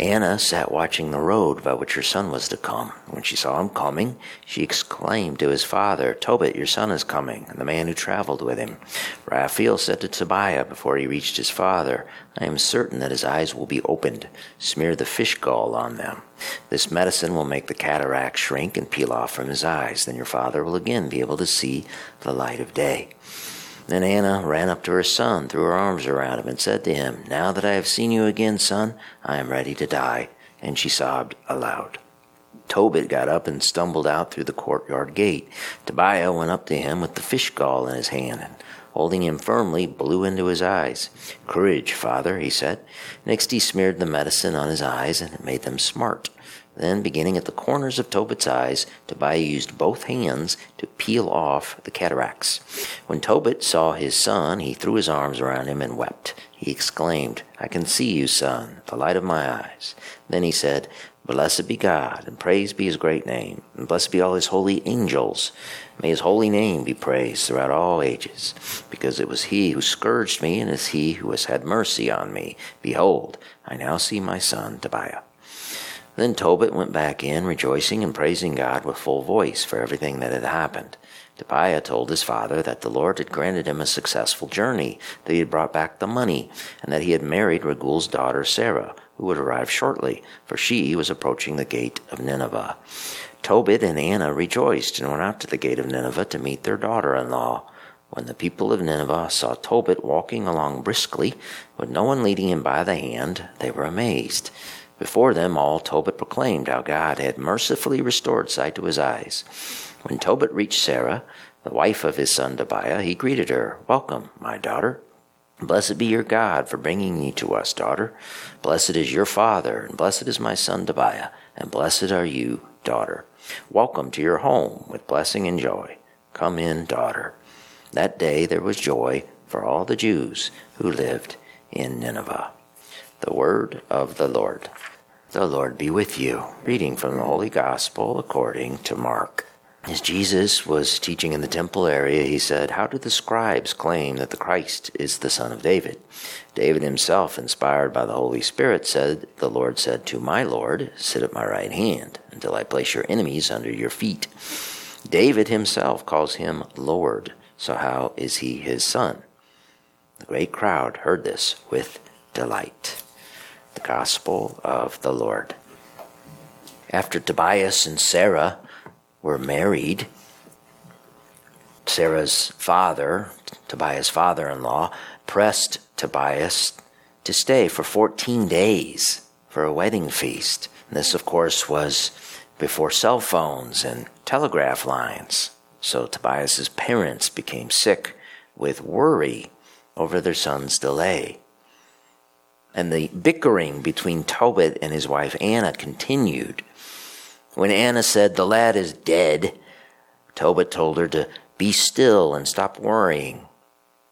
Anna sat watching the road by which her son was to come. When she saw him coming, she exclaimed to his father, Tobit, your son is coming, and the man who traveled with him. Raphael said to Tobiah before he reached his father, I am certain that his eyes will be opened. Smear the fish gall on them. This medicine will make the cataract shrink and peel off from his eyes. Then your father will again be able to see the light of day. Then Anna ran up to her son, threw her arms around him, and said to him, Now that I have seen you again, son, I am ready to die. And she sobbed aloud. Tobit got up and stumbled out through the courtyard gate. Tobiah went up to him with the fish gall in his hand and, holding him firmly, blew into his eyes. Courage, father, he said. Next he smeared the medicine on his eyes and it made them smart. Then, beginning at the corners of Tobit's eyes, Tobiah used both hands to peel off the cataracts. When Tobit saw his son, he threw his arms around him and wept. He exclaimed, I can see you, son, the light of my eyes. Then he said, Blessed be God, and praised be his great name, and blessed be all his holy angels. May his holy name be praised throughout all ages, because it was he who scourged me, and is he who has had mercy on me. Behold, I now see my son Tobiah. Then Tobit went back in, rejoicing and praising God with full voice for everything that had happened. Tobiah told his father that the Lord had granted him a successful journey, that he had brought back the money, and that he had married Raguel's daughter Sarah, who would arrive shortly, for she was approaching the gate of Nineveh. Tobit and Anna rejoiced and went out to the gate of Nineveh to meet their daughter in law. When the people of Nineveh saw Tobit walking along briskly, with no one leading him by the hand, they were amazed. Before them all, Tobit proclaimed how God had mercifully restored sight to his eyes. When Tobit reached Sarah, the wife of his son Tobiah, he greeted her, Welcome, my daughter. Blessed be your God for bringing you to us, daughter. Blessed is your father, and blessed is my son Tobiah, and blessed are you, daughter. Welcome to your home with blessing and joy. Come in, daughter. That day there was joy for all the Jews who lived in Nineveh. The word of the Lord. The Lord be with you. Reading from the Holy Gospel according to Mark. As Jesus was teaching in the temple area, he said, How do the scribes claim that the Christ is the son of David? David himself, inspired by the Holy Spirit, said, The Lord said to my Lord, Sit at my right hand until I place your enemies under your feet. David himself calls him Lord, so how is he his son? The great crowd heard this with delight the gospel of the Lord. After Tobias and Sarah were married, Sarah's father, Tobias' father in law, pressed Tobias to stay for 14 days for a wedding feast. And this, of course, was before cell phones and telegraph lines. So Tobias's parents became sick with worry over their son's delay. And the bickering between Tobit and his wife Anna continued. When Anna said, The lad is dead, Tobit told her to be still and stop worrying.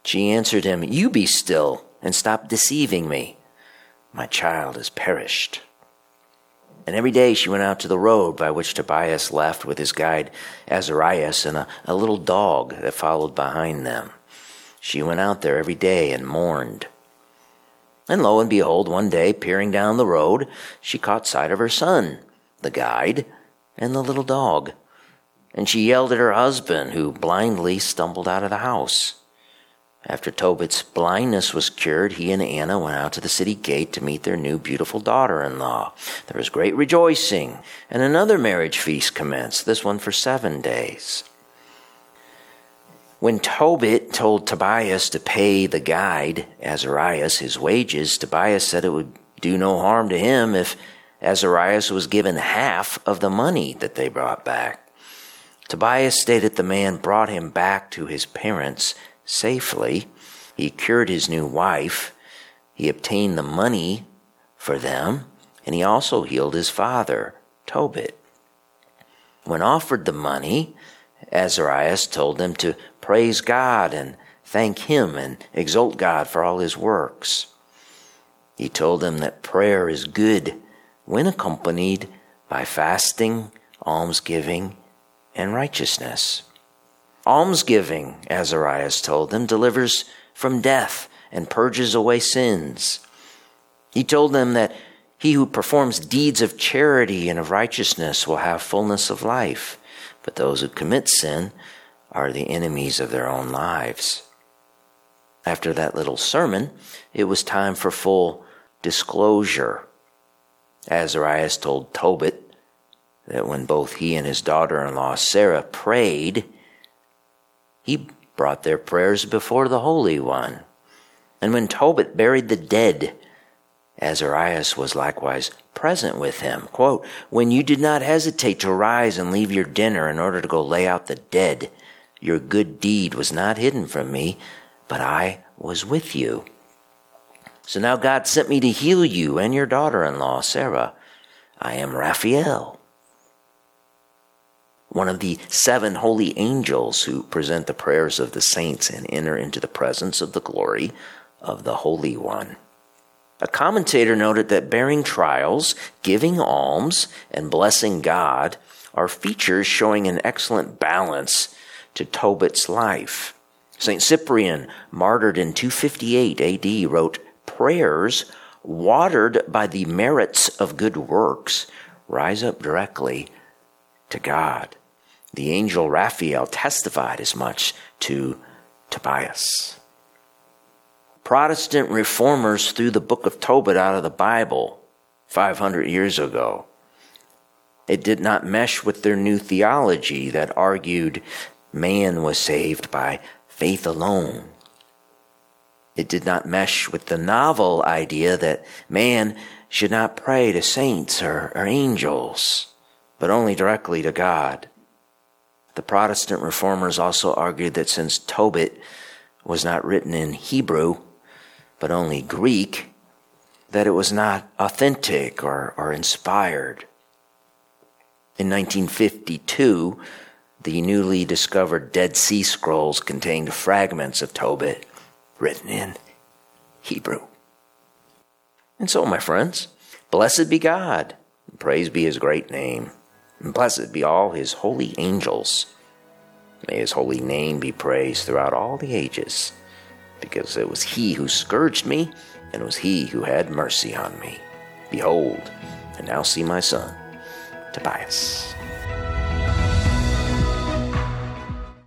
She answered him, You be still and stop deceiving me. My child has perished. And every day she went out to the road by which Tobias left with his guide Azarias and a, a little dog that followed behind them. She went out there every day and mourned. And lo and behold, one day, peering down the road, she caught sight of her son, the guide, and the little dog. And she yelled at her husband, who blindly stumbled out of the house. After Tobit's blindness was cured, he and Anna went out to the city gate to meet their new beautiful daughter in law. There was great rejoicing, and another marriage feast commenced, this one for seven days. When Tobit told Tobias to pay the guide, Azarias, his wages, Tobias said it would do no harm to him if Azarias was given half of the money that they brought back. Tobias stated the man brought him back to his parents safely. He cured his new wife. He obtained the money for them, and he also healed his father, Tobit. When offered the money, Azarias told them to praise God and thank Him and exalt God for all His works. He told them that prayer is good when accompanied by fasting, almsgiving, and righteousness. Almsgiving, Azarias told them, delivers from death and purges away sins. He told them that he who performs deeds of charity and of righteousness will have fullness of life, but those who commit sin are the enemies of their own lives. After that little sermon, it was time for full disclosure. Azarias told Tobit that when both he and his daughter in law Sarah prayed, he brought their prayers before the Holy One. And when Tobit buried the dead, Azarias was likewise present with him. Quote, When you did not hesitate to rise and leave your dinner in order to go lay out the dead, your good deed was not hidden from me, but I was with you. So now God sent me to heal you and your daughter in law, Sarah. I am Raphael, one of the seven holy angels who present the prayers of the saints and enter into the presence of the glory of the Holy One. A commentator noted that bearing trials, giving alms, and blessing God are features showing an excellent balance to Tobit's life. St. Cyprian, martyred in 258 AD, wrote, Prayers watered by the merits of good works rise up directly to God. The angel Raphael testified as much to Tobias. Protestant reformers threw the book of Tobit out of the Bible 500 years ago. It did not mesh with their new theology that argued man was saved by faith alone. It did not mesh with the novel idea that man should not pray to saints or, or angels, but only directly to God. The Protestant reformers also argued that since Tobit was not written in Hebrew, but only Greek, that it was not authentic or, or inspired. In 1952, the newly discovered Dead Sea Scrolls contained fragments of Tobit written in Hebrew. And so, my friends, blessed be God, and praise be his great name, and blessed be all his holy angels. May his holy name be praised throughout all the ages because it was he who scourged me, and it was he who had mercy on me. Behold, and now see my son, Tobias.